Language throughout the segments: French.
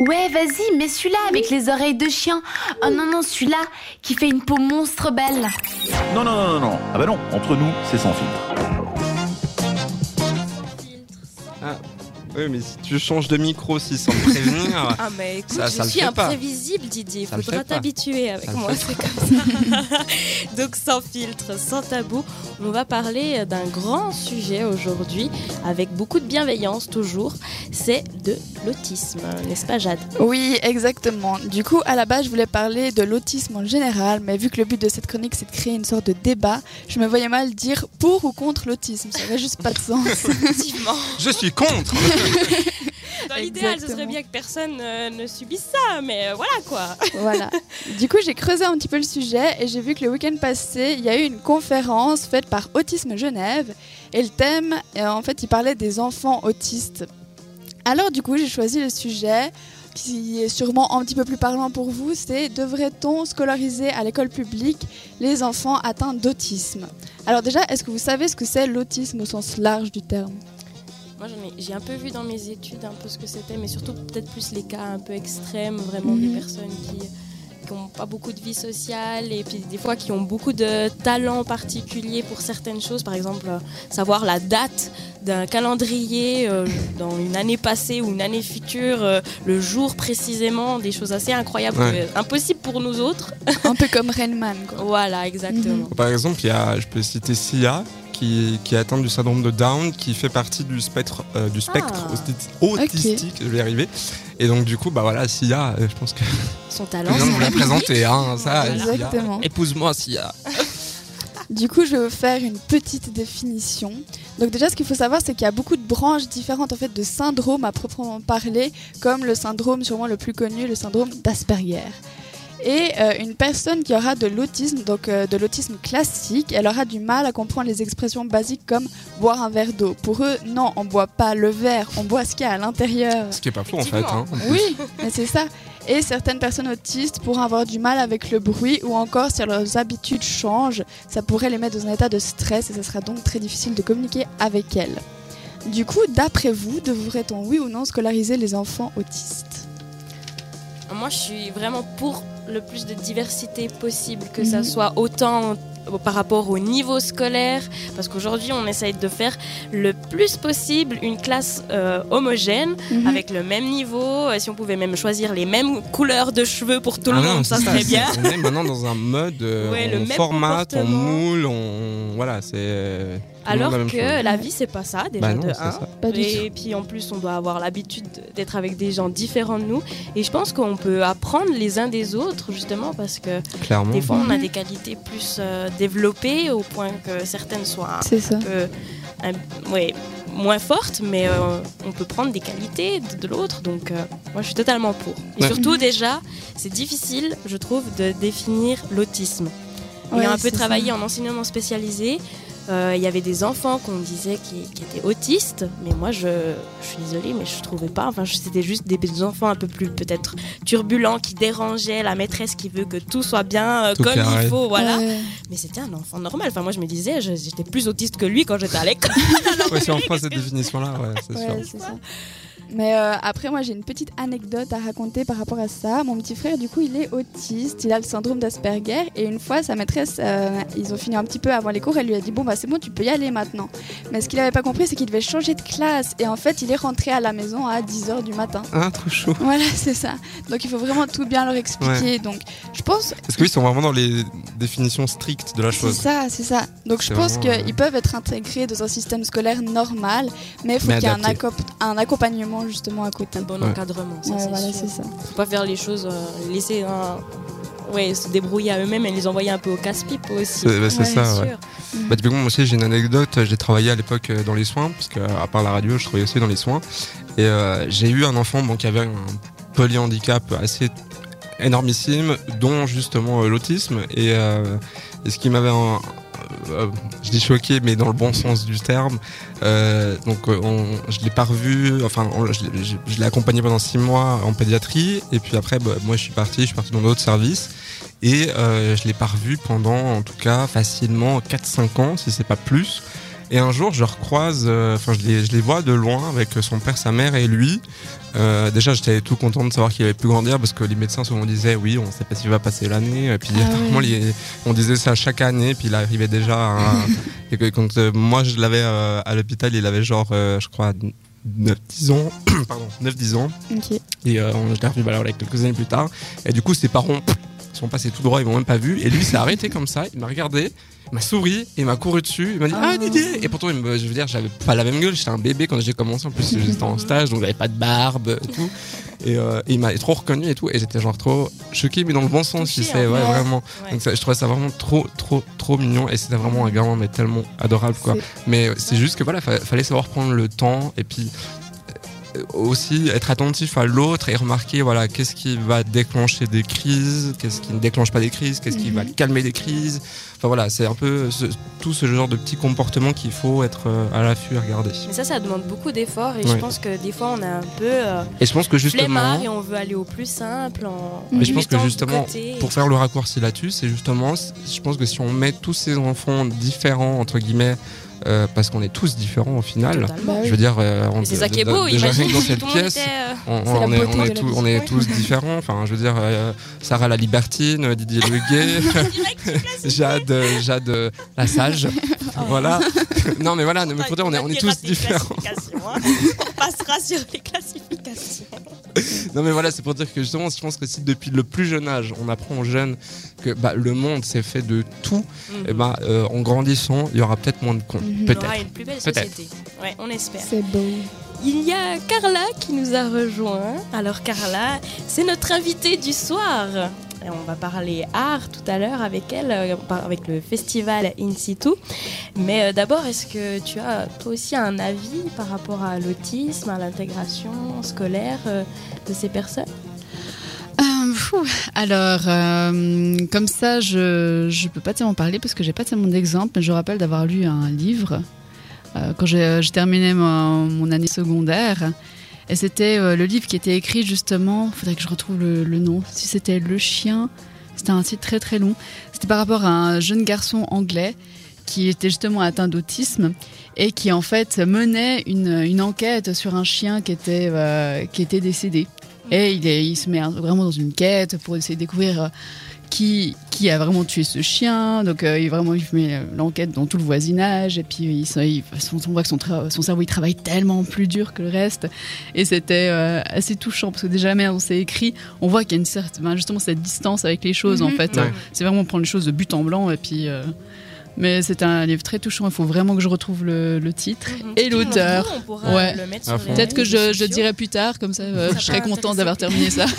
Ouais, vas-y, mets celui-là avec les oreilles de chien. Oh non, non, celui-là qui fait une peau monstre belle. Non, non, non, non, non. Ah bah non, entre nous, c'est sans filtre. Oui, mais si tu changes de micro aussi sans me prévenir. Ah, mais écoute, Ça- je ça suis fait pas. imprévisible, Didier. Le Faudra t'habituer avec Ça moi, c'est comme ça. Donc, sans filtre, sans tabou, on va parler d'un grand sujet aujourd'hui, avec beaucoup de bienveillance toujours. C'est de l'autisme, n'est-ce pas, Jade? Oui, exactement. Du coup, à la base, je voulais parler de l'autisme en général, mais vu que le but de cette chronique, c'est de créer une sorte de débat, je me voyais mal dire pour ou contre l'autisme. Ça n'avait juste pas de sens. Effectivement. Je suis contre Dans l'idéal, ce serait bien que personne euh, ne subisse ça, mais euh, voilà quoi. voilà. Du coup, j'ai creusé un petit peu le sujet et j'ai vu que le week-end passé, il y a eu une conférence faite par Autisme Genève et le thème, euh, en fait, il parlait des enfants autistes. Alors, du coup, j'ai choisi le sujet qui est sûrement un petit peu plus parlant pour vous, c'est devrait-on scolariser à l'école publique les enfants atteints d'autisme? Alors déjà, est-ce que vous savez ce que c'est l'autisme au sens large du terme? Moi, j'ai un peu vu dans mes études un peu ce que c'était, mais surtout peut-être plus les cas un peu extrêmes, vraiment des Mhm. personnes qui n'ont pas beaucoup de vie sociale et puis des fois qui ont beaucoup de talent particulier pour certaines choses. Par exemple, savoir la date d'un calendrier euh, dans une année passée ou une année future, euh, le jour précisément, des choses assez incroyables, Ouais. euh, impossibles pour nous autres. Un peu comme Rainman, quoi. Voilà, exactement. Par exemple, il y a, je peux citer Sia, qui, qui est atteinte du syndrome de Down, qui fait partie du spectre, euh, du spectre Ah. auti- autistique, je vais y arriver. Et donc, du coup, bah voilà, Sia, euh, je pense que Son talent. vous la présenter, hein, ça. Exactement. Épouse-moi, Sia. Du coup, je vais vous faire une petite définition. Donc déjà, ce qu'il faut savoir, c'est qu'il y a beaucoup de branches différentes en fait de syndromes à proprement parler, comme le syndrome sûrement le plus connu, le syndrome d'Asperger. Et euh, une personne qui aura de l'autisme, donc euh, de l'autisme classique, elle aura du mal à comprendre les expressions basiques comme boire un verre d'eau. Pour eux, non, on boit pas le verre, on boit ce qu'il y a à l'intérieur. Ce qui est pas faux, en fait. Hein. Oui, mais c'est ça. Et certaines personnes autistes pourraient avoir du mal avec le bruit ou encore si leurs habitudes changent, ça pourrait les mettre dans un état de stress et ça sera donc très difficile de communiquer avec elles. Du coup, d'après vous, devrait-on oui ou non scolariser les enfants autistes? Moi, je suis vraiment pour le plus de diversité possible, que ça Mhm. soit autant par rapport au niveau scolaire, parce qu'aujourd'hui, on essaye de faire le plus possible une classe euh, homogène, Mhm. avec le même niveau. Euh, Si on pouvait même choisir les mêmes couleurs de cheveux pour tout le Ah non, monde, ça serait bien. On est maintenant dans un mode, euh, Ouais, le on même formate, on moule, on. Voilà, c'est. Alors la que chose. la vie, c'est pas ça, déjà Bah non, de c'est un. ça. Pas du Et puis en plus, on doit avoir l'habitude d'être avec des gens différents de nous. Et je pense qu'on peut apprendre les uns des autres, justement, parce que Clairement. des fois, on a Mhm. des qualités plus euh, développées, au point que certaines soient ça. un peu un- ouais, moins fortes, mais euh, on peut prendre des qualités de, de l'autre. Donc, euh, moi, je suis totalement pour. Et Ouais. surtout, déjà, c'est difficile, je trouve, de définir l'autisme. Ouais, Ayant un peu travaillé ça. en enseignement spécialisé, il y avait des enfants qu'on disait qui, qui étaient autistes, mais moi je, je suis désolée, mais je trouvais pas. Enfin, je- c'était juste des, des enfants un peu plus peut-être turbulents qui dérangeaient la maîtresse qui veut que tout soit bien euh, Tout comme carré. il faut, voilà. Ouais. Mais c'était un enfant normal. Enfin, moi je me disais, je- j'étais plus autiste que lui quand j'étais à l'école. Ouais, si on prend cette définition-là, ouais, c'est sûr. Ça. Mais euh, après, moi, j'ai une petite anecdote à raconter par rapport à ça. Mon petit frère, du coup, il est autiste, il a le syndrome d'Asperger. Et une fois, sa maîtresse, euh, ils ont fini un petit peu avant les cours, elle lui a dit Bon, bah, c'est bon, tu peux y aller maintenant. Mais ce qu'il n'avait pas compris, c'est qu'il devait changer de classe. Et en fait, il est rentré à la maison à 10h du matin. Ah, trop chaud. Voilà, c'est ça. Donc, il faut vraiment tout bien leur expliquer. Donc, je pense. Parce que oui, ils sont vraiment dans les définitions strictes de la C'est chose. ça, c'est ça. Donc je C'est pense vraiment, qu'ils euh, peuvent être intégrés dans un système scolaire normal, mais il faut qu'il y ait un, adapté. Justement à côté. Un bon Ouais. encadrement, ça Ouais, c'est voilà, sûr. c'est ça. Faut pas faire les choses, euh, laisser un- ouais, se débrouiller à eux-mêmes et les envoyer un peu au casse-pipe aussi. C'est bah, c'est Ouais, ça, ouais. Bah, typiquement, moi aussi, j'ai une anecdote. J'ai travaillé à l'époque euh, dans les soins, parce que à part la radio, je travaillais aussi dans les soins. Et euh, j'ai eu un enfant bon, qui avait un polyhandicap assez énormissime, dont justement euh, l'autisme. Et, euh, et ce qui m'avait, un- je dis choqué, mais dans le bon sens du terme. euh, donc, euh, je l'ai pas revu. Enfin, je, l'ai- accompagné pendant six mois en pédiatrie. Et puis après, bah, moi, je suis parti. Je suis parti dans d'autres services. Et euh, je l'ai pas revu pendant, en tout cas, facilement 4-5 ans, si c'est pas plus. Et un jour, je recroise, euh, enfin, je, les, je les vois de loin avec son père, sa mère et lui. Euh, déjà, j'étais tout content de savoir qu'il avait pu grandir parce que les médecins souvent disaient oui, on sait pas s'il va passer l'année. Et puis Ah apparemment, ouais. les- on disait ça chaque année. Puis il arrivait déjà. À, et que quand euh, moi je l'avais à l'hôpital, il avait genre, je crois, 9-10 ans. Pardon, 9-10 ans. Et on- je l'ai revu voilà, quelques années plus tard. Et du coup, ses parents pff, sont passés tout droit, ils m'ont même pas vu. Et lui, s'est arrêté comme ça, il m'a regardé, il m'a souri, il m'a couru dessus, il m'a dit Ah. Ah Didier Et pourtant, il me- je veux dire, j'avais pas la même gueule, j'étais un bébé quand j'ai commencé. En plus, j'étais en stage, donc j'avais pas de barbe et tout. Et, euh, et il m'a trop reconnu et tout. Et j'étais genre trop choqué, mais dans le bon sens, tu sais, hein. ouais, Ouais. vraiment. Ouais. Donc ça, je trouvais ça vraiment trop, trop, trop mignon. Et c'était vraiment un gamin, mais tellement adorable, quoi. Mais c'est juste que voilà, fa- fallait savoir prendre le temps et puis aussi être attentif à l'autre et remarquer voilà qu'est-ce qui va déclencher des crises, qu'est-ce qui ne déclenche pas des crises, qu'est-ce qui va Mhm. calmer des crises. Enfin voilà, c'est un peu ce- tout ce genre de petits comportements qu'il faut être euh, à l'affût et regarder. Mais ça, ça demande beaucoup d'efforts et je pense que des fois on est un peu euh, Et je pense que justement, et on veut aller au plus simple en. Mais je pense que justement, pour faire le raccourci là-dessus, c'est justement, je pense que si on met tous ces enfants différents entre guillemets, euh, parce qu'on est tous différents au final. Totalement. Bah. Je veux dire, euh, on, Et C'est ça qui est beau, déjà rien imagine que dans cette pièce, On, est, on tous- est différents. Enfin, je veux dire, euh, Sarah la libertine, Didier le gay, Jade, Jade la sage. voilà. non, mais voilà, mais pour dire, on est, on est tous différents. hein. On passera sur les classifications. Non, mais voilà, c'est pour dire que justement, je pense que si depuis le plus jeune âge, on apprend aux jeunes que bah, le monde c'est fait de tout, et ben euh, en grandissant, il y aura peut-être moins de cons. Mhm. On Peut-être. aura une plus belle société. Ouais, on espère. C'est beau. Il y a Carla qui nous a rejoint. Alors Carla, c'est notre invitée du soir. On va parler art tout à l'heure avec elle, euh, avec le festival In Situ. Mais euh, d'abord, est-ce que tu as toi aussi un avis par rapport à l'autisme, à l'intégration scolaire euh, de ces personnes? Alors, comme ça, je je peux pas tellement parler parce que j'ai pas tellement d'exemples, mais je rappelle d'avoir lu un livre quand j'ai terminé mon année secondaire. Et c'était euh, le livre qui était écrit justement, faudrait que je retrouve le, nom, si c'était Le Chien, c'était un titre très très long. C'était par rapport à un jeune garçon anglais qui était justement atteint d'autisme et qui en fait menait une, une enquête sur un chien qui était, euh, qui était décédé. Et il, est- il se met vraiment dans une quête pour essayer de découvrir euh, qui, qui a vraiment tué ce chien. Donc euh, il, vraiment, il met euh, l'enquête dans tout le voisinage. Et puis il, on, on voit que son, son cerveau il travaille tellement plus dur que le reste. Et c'était euh, assez touchant parce que déjà, même on s'est écrit, on voit qu'il y a une certaine, ben, justement cette distance avec les choses en Mhm. fait. Ouais. C'est vraiment prendre les choses de but en blanc. Et puis. euh, mais c'est un livre très touchant. Il faut vraiment que je retrouve le, le titre. Et l'auteur. Ouais. Peut-être que je, je dirai plus tard, comme ça, euh, Ça je serai contente d'avoir terminé ça.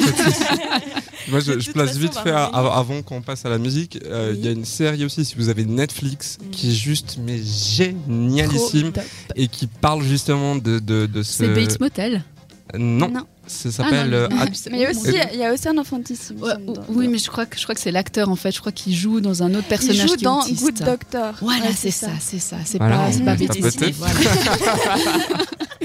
Moi, je, place façon, vite fait avant qu'on passe à la musique. euh, Il Oui. y a une série aussi, si vous avez Netflix, Mm. qui est juste mais génialissime et qui parle justement de, de, de ce. C'est Bates Motel. Non, Non. ça s'appelle. Ah, euh, At- c'est- Mais il y a aussi, il y a aussi un enfantissime. il me Ouais, semble, dans- oui, mais je crois que je crois que c'est l'acteur en fait. Je crois qu'il joue dans un autre il personnage joue qui est dans autiste. Good Doctor. Voilà, Ouais, c'est ça, c'est ça. C'est Voilà, pas, c'est pas tapoter. Voilà.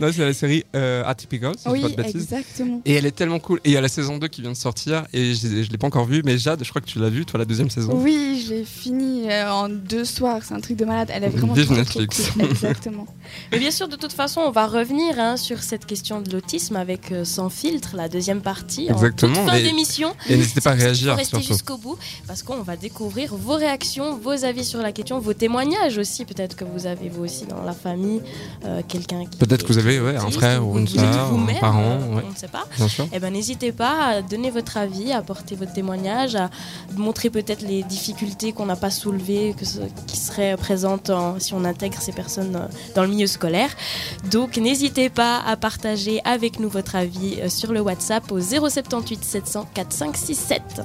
non, c'est la série euh, Atypical, si je dis Oui, pas de bêtises. exactement. Et elle est tellement cool. Et il y a la saison 2 qui vient de sortir et je, je l'ai pas encore vue, mais Jade, je crois que tu l'as vue, toi, la deuxième saison. Oui, je l'ai fini euh, en deux soirs. C'est un truc de malade. Elle est vraiment Vive Netflix. cool. Exactement. Mais bien sûr, de toute façon, on va revenir hein, sur cette question de l'autisme avec euh, Sans filtre, la deuxième partie, Exactement, en toute fin et- d'émission. Et n'hésitez pas à réagir, surtout. jusqu'au bout parce qu'on va découvrir vos réactions, vos avis sur la question, vos témoignages aussi. Peut-être que vous avez vous aussi dans la famille euh, quelqu'un qui. Peut-être que vous avez ouais, un frère ou une sœur, un parent, euh, ouais, On ne sait pas. Eh ben, n'hésitez pas à donner votre avis, à apporter votre témoignage, à montrer peut-être les difficultés qu'on n'a pas soulevées, que ce- qui seraient présentes en- si on intègre ces personnes euh, dans le milieu scolaire. Donc, n'hésitez pas à partager avec nous votre avis euh, sur le WhatsApp au 078 700 4567.